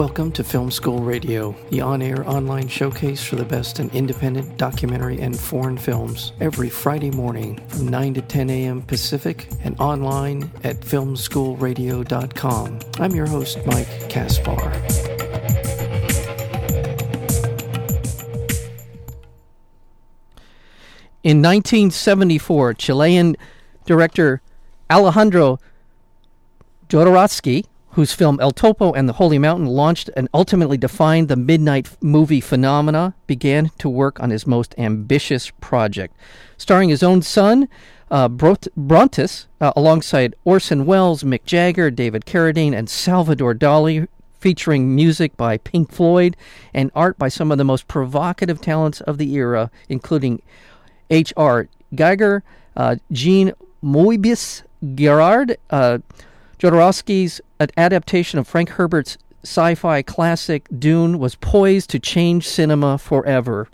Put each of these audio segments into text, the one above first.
Welcome to Film School Radio, the on air online showcase for the best in independent documentary and foreign films, every Friday morning from 9 to 10 a.m. Pacific and online at filmschoolradio.com. I'm your host, Mike Kaspar. In 1974, Chilean director Alejandro Jodorowsky whose film El Topo and the Holy Mountain launched and ultimately defined the midnight movie phenomena, began to work on his most ambitious project. Starring his own son, uh, Brontis, uh, alongside Orson Welles, Mick Jagger, David Carradine, and Salvador Dali, featuring music by Pink Floyd and art by some of the most provocative talents of the era, including H.R. Giger, uh, Jean Moebius Gerard, uh, Jodorowsky's adaptation of Frank Herbert's sci fi classic Dune was poised to change cinema forever.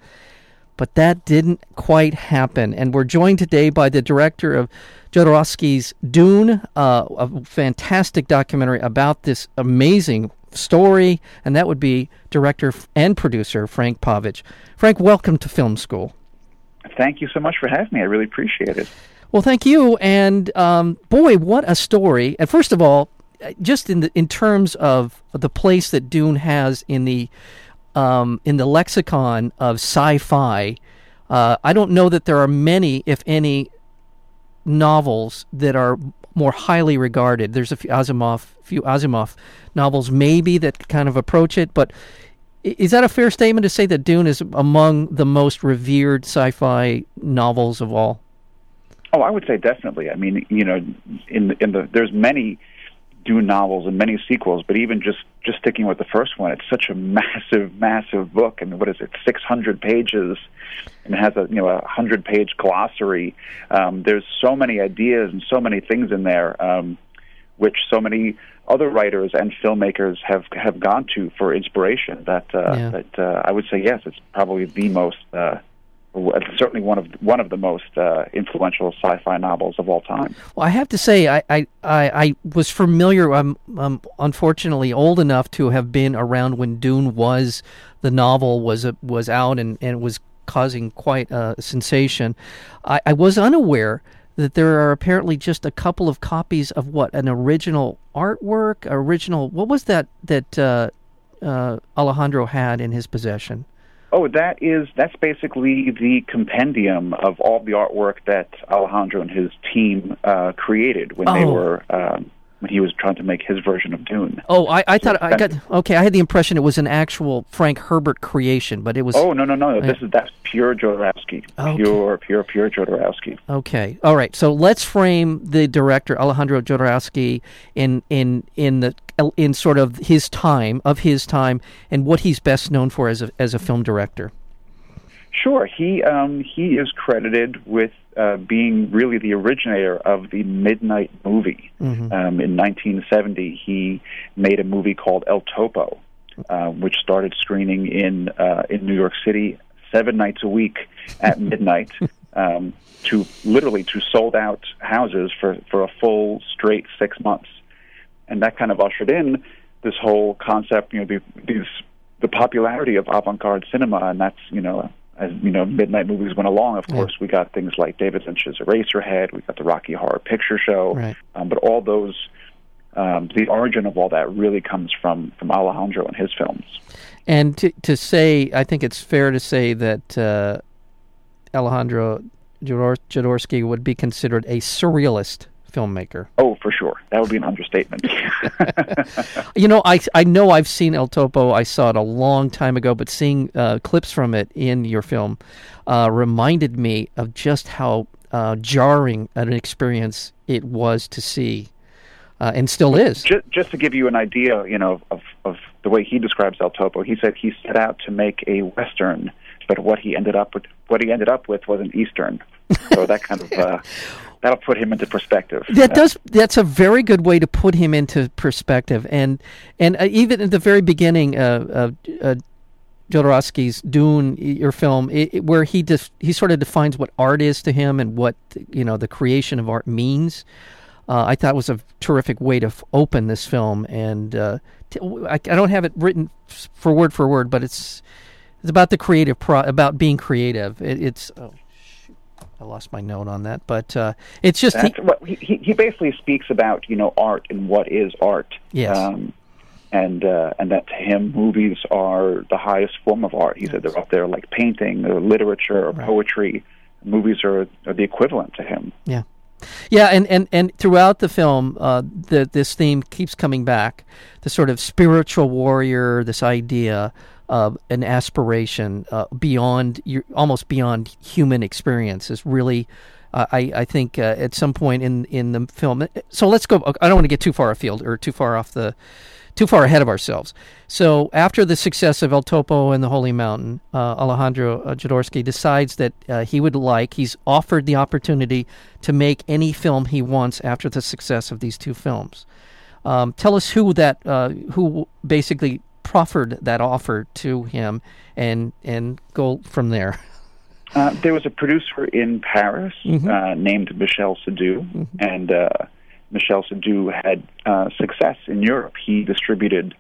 But that didn't quite happen. And we're joined today by the director of Jodorowsky's Dune, uh, a fantastic documentary about this amazing story, and that would be director and producer Frank Pavich. Frank, welcome to Film School. Thank you so much for having me. I really appreciate it. Well, thank you. And um, boy, what a story! And first of all, uh, just in the in terms of the place that Dune has in the um, in the lexicon of sci-fi, uh, I don't know that there are many, if any, novels that are more highly regarded. There's a few Asimov, few Asimov novels maybe that kind of approach it, but is that a fair statement to say that Dune is among the most revered sci-fi novels of all? Oh, I would say definitely. I mean, you know, in in the there's many Dune novels and many sequels, but even just just sticking with the first one, it's such a massive, massive book. I mean, what is it? Six hundred pages, and it has a you know a hundred page glossary. Um, there's so many ideas and so many things in there, um, which so many other writers and filmmakers have have gone to for inspiration. That uh, yeah. that uh, I would say yes, it's probably the most. Uh, certainly one of one of the most uh, influential sci-fi novels of all time. Well, I have to say, I I, I, was familiar. I'm, I'm unfortunately old enough to have been around when Dune was the novel was was out and and was causing quite a sensation. I, I was unaware that there are apparently just a couple of copies of what an original artwork, original. What was that that uh, uh, Alejandro had in his possession? Oh, that is that's basically the compendium of all the artwork that Alejandro and his team uh, created when oh. they were um, when he was trying to make his version of Dune. Oh, I, I so thought I got okay. I had the impression it was an actual Frank Herbert creation, but it was. Oh no no no! this is that's pure Jodorowsky. Okay. Pure pure pure Jodorowsky. Okay, all right. So let's frame the director Alejandro Jodorowsky in in in the in sort of his time of his time and what he's best known for as a as a film director. Sure, he um, he is credited with uh, being really the originator of the midnight movie. Mm-hmm. Um, in 1970, he made a movie called El Topo, uh, which started screening in uh, in New York City seven nights a week at midnight. Um, to literally to sold out houses for, for a full straight six months, and that kind of ushered in this whole concept. You know, the, these the popularity of avant-garde cinema, and that's you know as you know, midnight movies went along. Of course, we got things like David Lynch's Eraserhead. We got the Rocky Horror Picture Show. Right. Um, but all those, um, the origin of all that really comes from from Alejandro and his films. And to to say, I think it's fair to say that uh, Alejandro Jodorowsky would be considered a surrealist filmmaker. Oh, for sure. That would be an understatement. you know, I I know I've seen El Topo. I saw it a long time ago, but seeing uh, clips from it in your film uh, reminded me of just how uh, jarring an experience it was to see, uh, and still is. Just, just to give you an idea, you know, of of the way he describes El Topo, he said he set out to make a western, but what he ended up with what he ended up with was an eastern. So that kind of uh, that'll put him into perspective. That does. That's a very good way to put him into perspective. And and uh, even at the very beginning of uh, uh, Jodorowsky's Dune, your film, it, it, where he just he sort of defines what art is to him and what you know the creation of art means. uh, I thought was a terrific way to f- open this film. And uh, t- I, I don't have it written f- for word for word, but it's it's about the creative pro about being creative. It, it's oh shoot, I lost my note on that, but uh, it's just That's what he, he he basically speaks about you know art and what is art. Yes. Um, and uh, and that to him, movies are the highest form of art. He said they're up there like painting or literature or Right. poetry. Movies are, are the equivalent to him. Yeah, yeah, and and and throughout the film, uh, the this theme keeps coming back. The sort of spiritual warrior, this idea of an aspiration uh, beyond your almost beyond human experience is really. Uh, I I think uh, at some point in in the film. So let's go. I don't want to get too far afield or too far off the. Too far ahead of ourselves. So, after the success of El Topo and the Holy Mountain, uh, Alejandro uh, Jodorowsky decides that uh, he would like, he's offered the opportunity to make any film he wants after the success of these two films. Um, tell us who that, uh, who basically proffered that offer to him, and and go from there. Uh, there was a producer in Paris uh, named Michel Seydoux, and uh, Michel Seydoux had uh, success in Europe. He distributed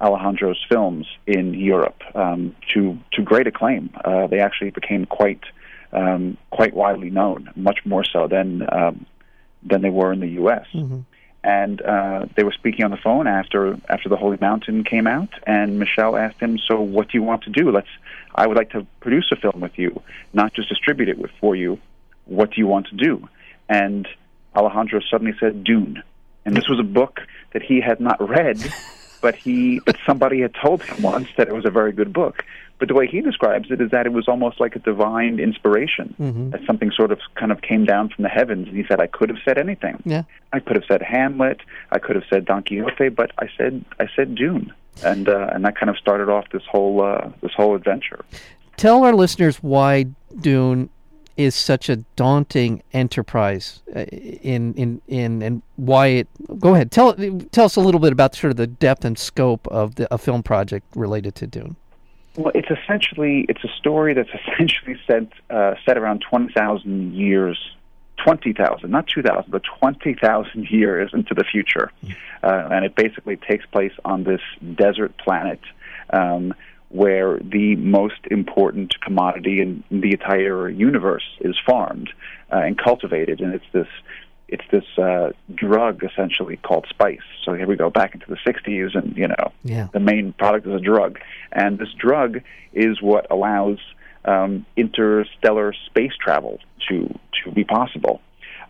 Alejandro's films in Europe um, to to great acclaim. Uh, they actually became quite um, quite widely known, much more so than um, than they were in the U.S. And uh, they were speaking on the phone after after the Holy Mountain came out, and Michel asked him, "So, what do you want to do? Let's. I would like to produce a film with you, not just distribute it with for you. What do you want to do?" And Alejandro suddenly said, "Dune." And this was a book that he had not read, but he but somebody had told him once that it was a very good book. But the way he describes it is that it was almost like a divine inspiration, that something sort of kind of came down from the heavens. And he said, "I could have said anything. Yeah. I could have said Hamlet. I could have said Don Quixote, but I said I said Dune." And uh, and that kind of started off this whole uh, this whole adventure. Tell our listeners why Dune is such a daunting enterprise uh, in in in and why it. Go ahead. Tell tell us a little bit about sort of the depth and scope of the a film project related to Dune. Well, it's essentially it's a story that's essentially set uh, set around twenty thousand years, twenty thousand, not two thousand, but twenty thousand years into the future, uh, and it basically takes place on this desert planet. Um, where the most important commodity in the entire universe is farmed uh, and cultivated, and it's this it's this uh, drug essentially called spice. So here we go back into the 60s, and you know Yeah. the main product is a drug, and this drug is what allows um, interstellar space travel to to be possible.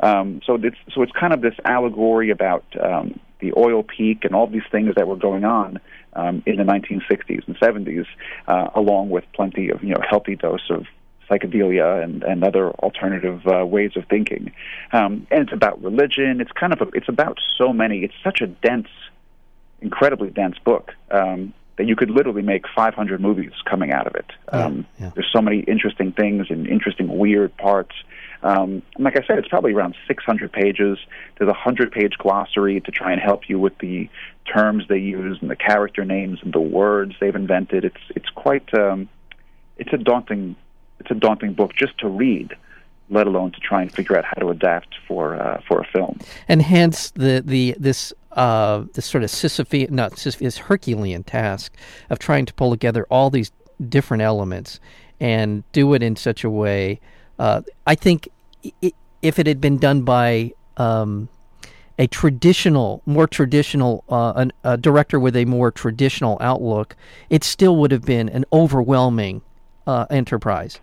Um, so it's so it's kind of this allegory about um, the oil peak and all these things that were going on um, in the 1960s and 70s, uh, along with plenty of you know healthy dose of psychedelia and, and other alternative uh, ways of thinking. Um, and it's about religion. It's kind of a, it's about so many. It's such a dense, incredibly dense book. Um, that you could literally make 500 movies coming out of it. Um, yeah. There's so many interesting things and interesting weird parts. Um, like I said, it's probably around 600 pages. There's a 100 page glossary to try and help you with the terms they use and the character names and the words they've invented. It's it's quite um, it's a daunting it's a daunting book just to read, let alone to try and figure out how to adapt for uh, for a film. and hence the the this uh this sort of Sisyphean, not Sisyphean, Herculean task of trying to pull together all these different elements and do it in such a way. Uh, I think i- if it had been done by um, a traditional, more traditional, uh, an, a director with a more traditional outlook, it still would have been an overwhelming uh, enterprise.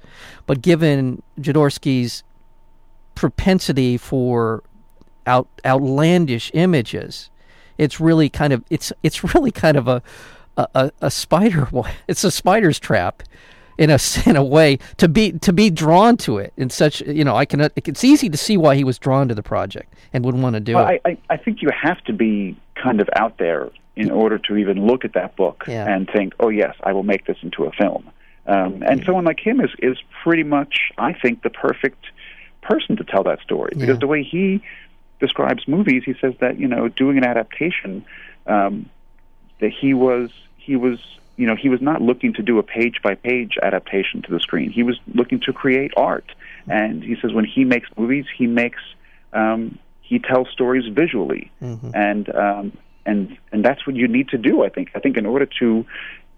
But given Jodorowsky's propensity for out outlandish images. It's really kind of it's it's really kind of a, a, a spider it's a spider's trap in a in a way to be to be drawn to it in such you know I can it's easy to see why he was drawn to the project and would want to do Well, it. I, I, I think you have to be kind of out there in order to even look at that book Yeah. and think, oh yes, I will make this into a film. Um, and someone like him is is pretty much, I think, the perfect person to tell that story because Yeah. the way he describes movies, he says that you know doing an adaptation, um, that he was he was you know he was not looking to do a page by page adaptation to the screen. He was looking to create art, and he says when he makes movies, he makes um, he tells stories visually, mm-hmm. and um, and and that's what you need to do. I think. I think in order to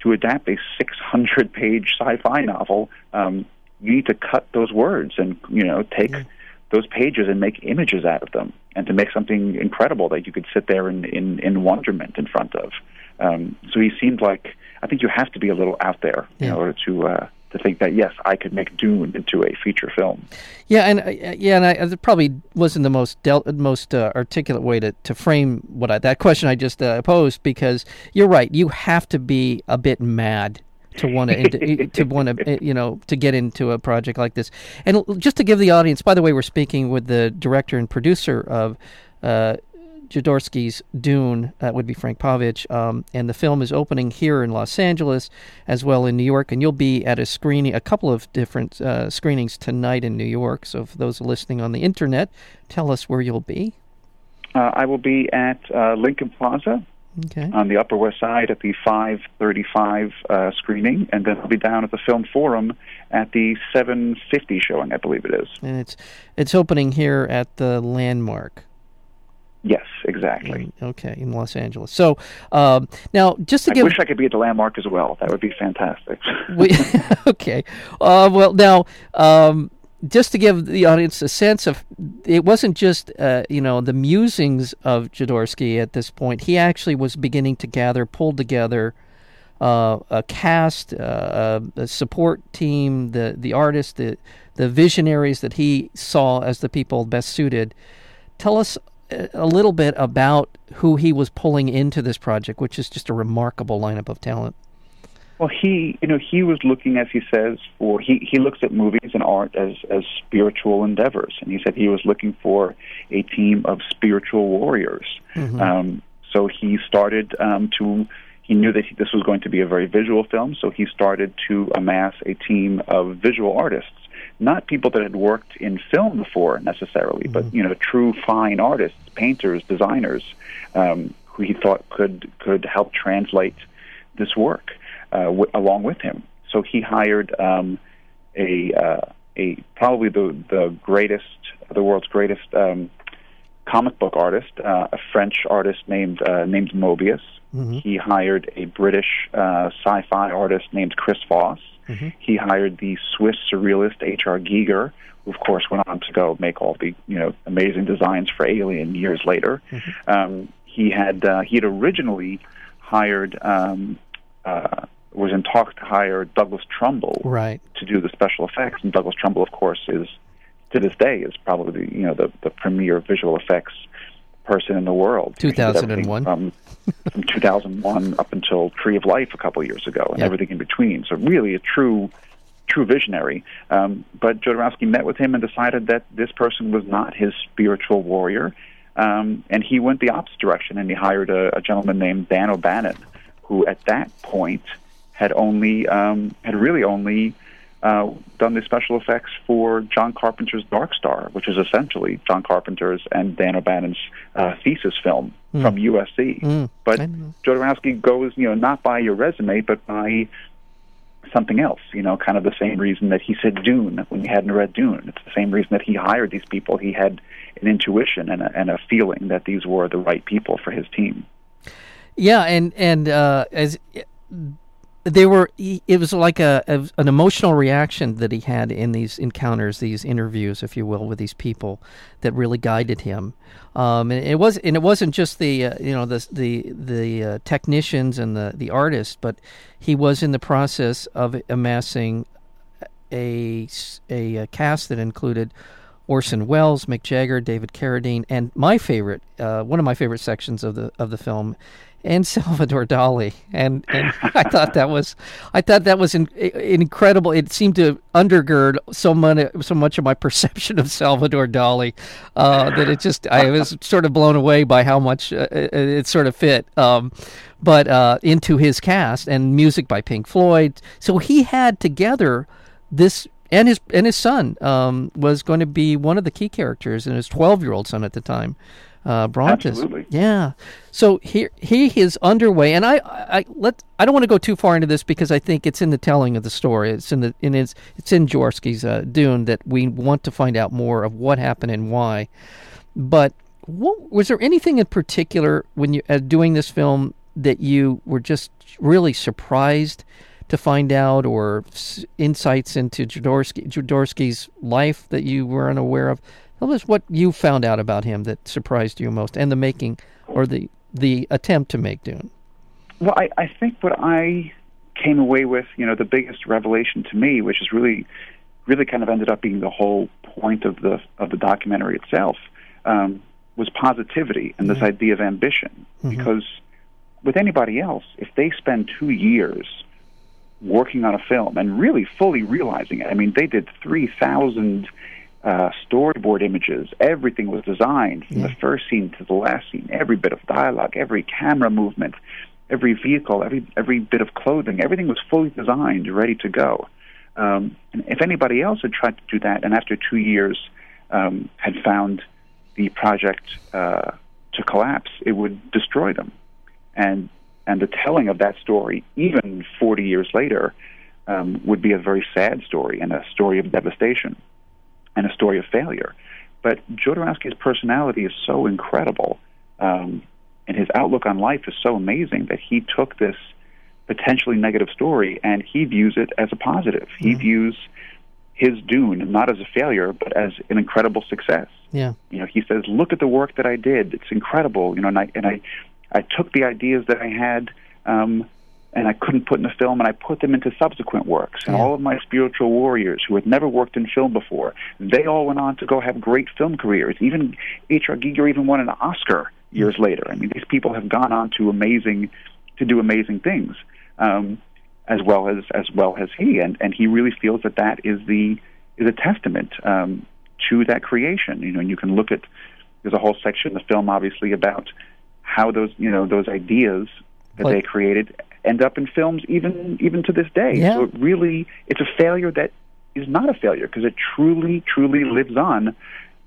to adapt a 600 page sci-fi novel, um, you need to cut those words and you know take yeah. those pages and make images out of them, and to make something incredible that you could sit there in in, in wonderment in front of. Um, so he seemed like I think you have to be a little out there yeah. in order to. Uh, to think that yes, I could make Dune into a feature film. Yeah, and uh, yeah, and I, it probably wasn't the most del- most uh, articulate way to, to frame what I, that question I just uh, posed because you're right. You have to be a bit mad to want to to want to you know to get into a project like this. And just to give the audience, by the way, we're speaking with the director and producer of. Uh, Jodorowsky's Dune, that would be Frank Pavich, um, and the film is opening here in Los Angeles as well in New York, and you'll be at a screening, a couple of different uh, screenings tonight in New York. So, for those listening on the internet, tell us where you'll be. Uh, I will be at uh, Lincoln Plaza okay. on the Upper West Side at the 5:35 uh, screening, and then I'll be down at the Film Forum at the 7:50 showing, I believe it is. And it's it's opening here at the Landmark. Yes, exactly. In, okay, in Los Angeles. So um, now, just to I give, I wish I could be at the Landmark as well. That would be fantastic. we, okay. Uh, well, now. Um, just to give the audience a sense of it wasn't just uh, you know the musings of Jodorowsky at this point. He actually was beginning to gather, pulled together uh, a cast, uh, a support team, the the artists, the the visionaries that he saw as the people best suited. Tell us a little bit about who he was pulling into this project, which is just a remarkable lineup of talent. Well, he, you know, he was looking, as he says, for he he looks at movies and art as as spiritual endeavors, and he said he was looking for a team of spiritual warriors. Mm-hmm. Um, so he started um, to. He knew that he, this was going to be a very visual film, so he started to amass a team of visual artists, not people that had worked in film before necessarily, mm-hmm. but you know, true fine artists, painters, designers, um, who he thought could could help translate this work uh, w- along with him. So he hired um, a uh, a probably the the greatest, the world's greatest um, comic book artist, uh, a French artist named uh, named Moebius. Mm-hmm. He hired a British uh, sci-fi artist named Chris Foss. Mm-hmm. He hired the Swiss surrealist H.R. Giger, who of course went on to go make all the you know amazing designs for Alien years later. Mm-hmm. Um, he had uh, he had originally hired um, uh, was in talks to hire Douglas Trumbull right. to do the special effects, and Douglas Trumbull, of course, is to this day is probably you know the the premier visual effects person in the world. Two thousand and one. From, from two thousand one up until Tree of Life a couple of years ago, and everything in between. So really a true true visionary. Um, but Jodorowsky met with him and decided that this person was not his spiritual warrior. Um, and he went the opposite direction, and he hired a, a gentleman named Dan O'Bannon, who at that point had only um, had really only uh, done the special effects for John Carpenter's Dark Star, which is essentially John Carpenter's and Dan O'Bannon's uh, thesis film mm. from USC. Mm. But Jodorowsky goes, you know, not by your resume, but by something else. You know, kind of the same reason that he said Dune when he hadn't read Dune. It's the same reason that he hired these people. He had an intuition and a, and a feeling that these were the right people for his team. Yeah, and and uh, as they were it was like a, a, an emotional reaction that he had in these encounters these interviews if you will with these people that really guided him. Um, and it was and it wasn't just the uh, you know the the the uh, technicians and the the artists but he was in the process of amassing a a, a cast that included Orson Welles, Mick Jagger, David Carradine, and my favorite, uh, one of my favorite sections of the of the film and Salvador Dali, and and I thought that was, I thought that was in, incredible. It seemed to undergird so much so much of my perception of Salvador Dali uh, that it just I was sort of blown away by how much uh, it, it, sort of fit. Um, but uh, into his cast and music by Pink Floyd, so he had together this and his and his son um, was going to be one of the key characters, and his twelve year old son at the time uh. Absolutely. Yeah. So here he is underway, and I, I let I don't want to go too far into this because I think it's in the telling of the story. It's in the in it's it's in Jodorowsky's uh, Dune that we want to find out more of what happened and why. But What, was there anything in particular when you uh, doing this film that you were just really surprised to find out, or s- insights into Jodorowsky, Jodorowsky's life that you were unaware of? Tell us what you found out about him that surprised you most, and the making or the the attempt to make Dune. Well, I, I think what I came away with, you know, the biggest revelation to me, which is really, really kind of ended up being the whole point of the of the documentary itself, um, was positivity and this idea of ambition. Because with anybody else, if they spend two years working on a film and really fully realizing it, I mean, they did three thousand uh, storyboard images. Everything was designed from the first scene to the last scene. Every bit of dialogue, every camera movement, every vehicle, every every bit of clothing, everything was fully designed, ready to go. Um, and if anybody else had tried to do that, and after two years um, had found the project uh, to collapse, it would destroy them. And and the telling of that story, even 40 years later, um, would be a very sad story and a story of devastation and a story of failure. But Jodorowsky's personality is so incredible, um, and his outlook on life is so amazing that he took this potentially negative story and he views it as a positive. He views his Dune not as a failure, but as an incredible success. Yeah. You know, he says, "Look at the work that I did. It's incredible." You know, and I and I, I took the ideas that I had. Um, and I couldn't put in the film, and I put them into subsequent works. And Yeah. all of my spiritual warriors who had never worked in film before, they all went on to go have great film careers. Even H.R. Giger even won an Oscar years later. I mean, these people have gone on to amazing, to do amazing things, um, as well as as well as he. And and he really feels that that is the is a testament um, to that creation. You know, and you can look at there's a whole section in the film, obviously, about how those you know those ideas that Like- they created end up in films even even to this day. Yeah. So it really it's a failure that is not a failure because it truly truly lives on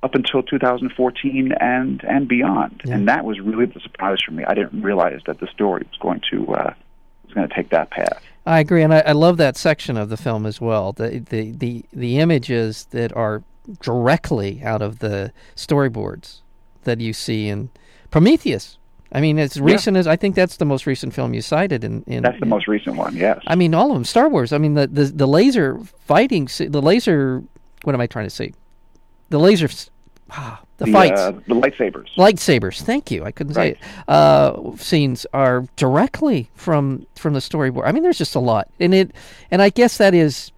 up until 2014 and and beyond. Yeah. And that was really the surprise for me. I didn't realize that the story was going to uh, was going to take that path. I agree, and I, I love that section of the film as well. The, the the the images that are directly out of the storyboards that you see in Prometheus. I mean, as recent as I think that's the most recent film you cited. In, in That's the most recent one. Yes. I mean, all of them. Star Wars. I mean, the the, the laser fighting, the laser. What am I trying to say? The laser. Ah, the, the, fights. uh, the lightsabers. lightsabers. Thank you. I couldn't Right. say it. Uh, scenes are directly from from the storyboard. I mean, there's just a lot, and it, and I guess that is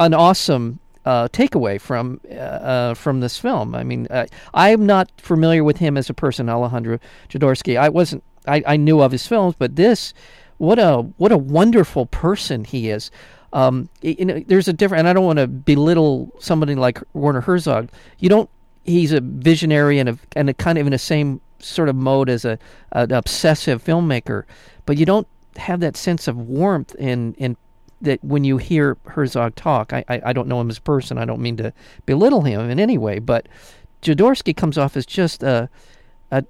an awesome uh, takeaway from uh, uh, from this film. I mean, uh, I'm not familiar with him as a person, Alejandro Jodorowsky. I wasn't. I, I knew of his films, but this, what a what a wonderful person he is. Um, you know, there's a different, and I don't want to belittle somebody like Werner Herzog. You don't. He's a visionary and a and a kind of in the same sort of mode as a an obsessive filmmaker, but you don't have that sense of warmth in in that when you hear Herzog talk. I, I I don't know him as a person. I don't mean to belittle him in any way, but Jodorowsky comes off as just a a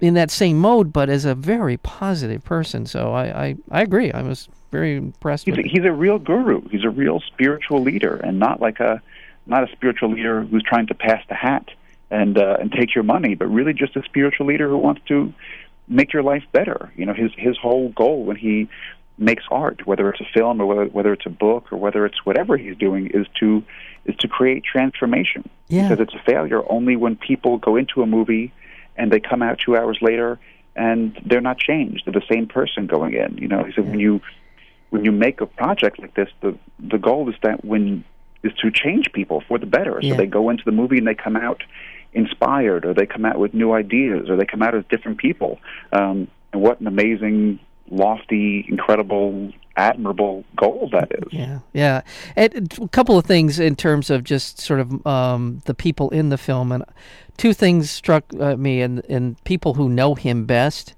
in that same mode, but as a very positive person. So I I, I agree. I was very impressed He's with a, he's a real guru. He's a real spiritual leader, and not like a not a spiritual leader who's trying to pass the hat and uh, and take your money, but really just a spiritual leader who wants to make your life better. You know, his his whole goal when he makes art, whether it's a film or whether whether it's a book or whether it's whatever he's doing, is to is to create transformation. Yeah. Because it's a failure only when people go into a movie and they come out two hours later and they're not changed. They're the same person going in. You know, he said when you when you make a project like this, the the goal is that when is to change people for the better. So Yeah. they go into the movie and they come out inspired, or they come out with new ideas, or they come out as different people. Um, and what an amazing, lofty, incredible, admirable goal that is. Yeah, yeah. And a couple of things in terms of just sort of um, the people in the film, and two things struck uh, me, and and people who know him best.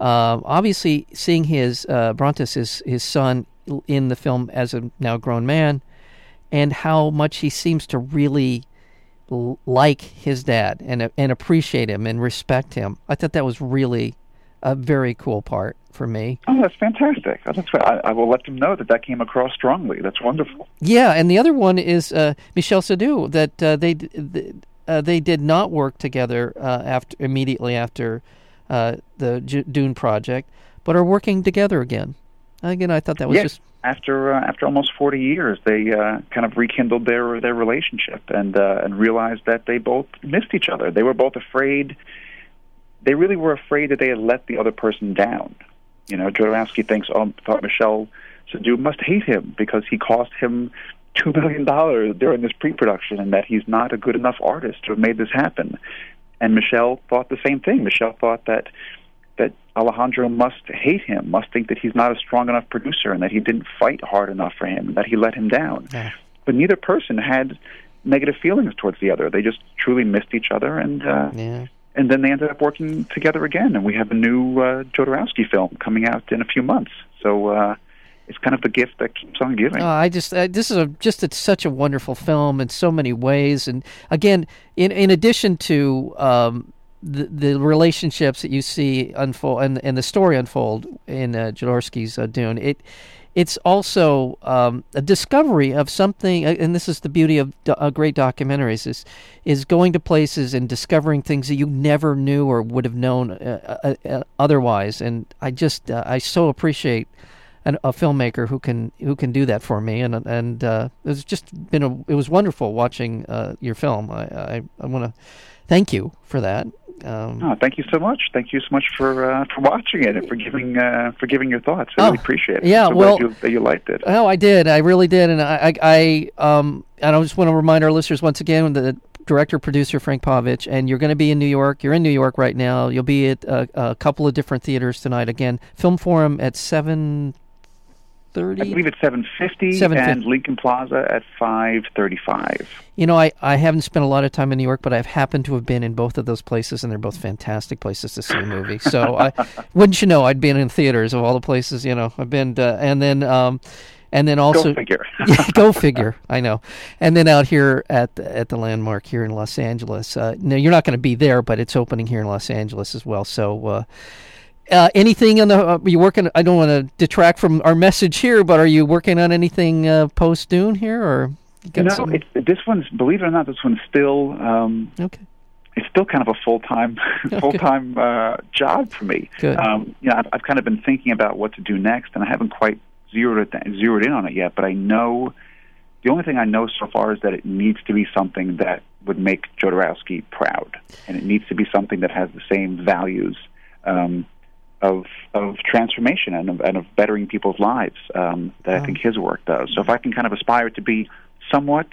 Uh, obviously, seeing his uh, his his son, in the film as a now grown man, and how much he seems to really like his dad and and appreciate him and respect him. I thought that was really a very cool part for me. Oh, that's fantastic. Oh, that's I, I will let them know that that came across strongly. That's wonderful. Yeah, and the other one is uh, Michel Seydoux. That uh, they, th uh, they did not work together uh, after immediately after uh, the J- Dune project, but are working together again. Again, I thought that was yes. just after uh, after almost 40 years, they uh, kind of rekindled their their relationship and uh, and realized that they both missed each other. They were both afraid. They really were afraid that they had let the other person down. You know, Jodorowsky thinks, oh, thought Michel Seydoux must hate him because he cost him two million dollars during this pre-production, and that he's not a good enough artist to have made this happen. And Michel thought the same thing. Michel thought that that Alejandro must hate him, must think that he's not a strong enough producer, and that he didn't fight hard enough for him, and that he let him down. Yeah. But neither person had negative feelings towards the other. They just truly missed each other, and uh, yeah. And then they ended up working together again. And we have a new uh, Jodorowsky film coming out in a few months. So. Uh, it's kind of the gift that keeps on giving. Oh, I just uh, this is a just it's such a wonderful film in so many ways, and again, in in addition to um, the the relationships that you see unfold and and the story unfold in uh, Jodorowsky's uh, Dune, it it's also um, a discovery of something, uh, and this is the beauty of do- great documentaries is is going to places and discovering things that you never knew or would have known uh, uh, uh, otherwise. And I just uh, I so appreciate an, a filmmaker who can who can do that for me, and and it's just been a it was wonderful watching your film. I I, I want to thank you for that. Um, Oh, thank you so much. Thank you so much for uh, for watching it and for giving uh, for giving your thoughts. I really Oh, appreciate it. yeah, so well- glad you, that you liked it. Oh, I did. I really did, and I, I, I um, and I just want to remind our listeners once again the director producer Frank Pavich, and you're going to be in New York. You're in New York right now. You'll be at a, a couple of different theaters tonight. Again, Film Forum at seven I believe it's seven fifty 7:50. and Lincoln Plaza at five thirty five. You know, I, I haven't spent a lot of time in New York, but I've happened to have been in both of those places, and they're both fantastic places to see a movie. So, I, wouldn't you know, I'd been in theaters of all the places. You know, I've been, to, and then, um, and then also, Go figure. yeah, go figure. I know. And then out here at the, at the landmark here in Los Angeles. Uh, no, you're not going to be there, but it's opening here in Los Angeles as well. So. Uh, uh, anything on the? Uh, are you working? I don't want to detract from our message here, but are you working on anything uh, post Dune here, or you no, some- it's, this one's believe it or not, this one's still um, okay. it's still kind of a full time full time uh, job for me. Good. Um, you know, I've, I've kind of been thinking about what to do next, and I haven't quite zeroed it zeroed in on it yet. But I know the only thing I know so far is that it needs to be something that would make Jodorowsky proud, and it needs to be something that has the same values. Um, of of transformation and of, and of bettering people's lives um, that I think his work does. So if I can kind of aspire to be somewhat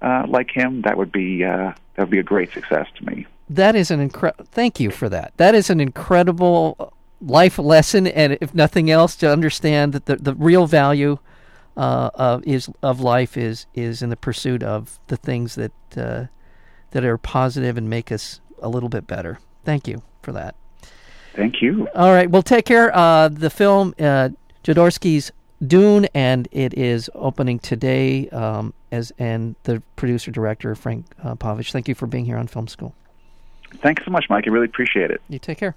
uh, like him, that would be uh, that would be a great success to me. That is an incredible. Thank you for that. That is an incredible life lesson, and if nothing else, to understand that the, the real value uh, of is of life is is in the pursuit of the things that uh, that are positive and make us a little bit better. Thank you for that. Thank you. All right. Well, take care. Uh, the film uh, Jodorowsky's Dune, and it is opening today. Um, as and the producer director Frank uh, Pavich. Thank you for being here on Film School. Thanks so much, Mike. I really appreciate it. You take care.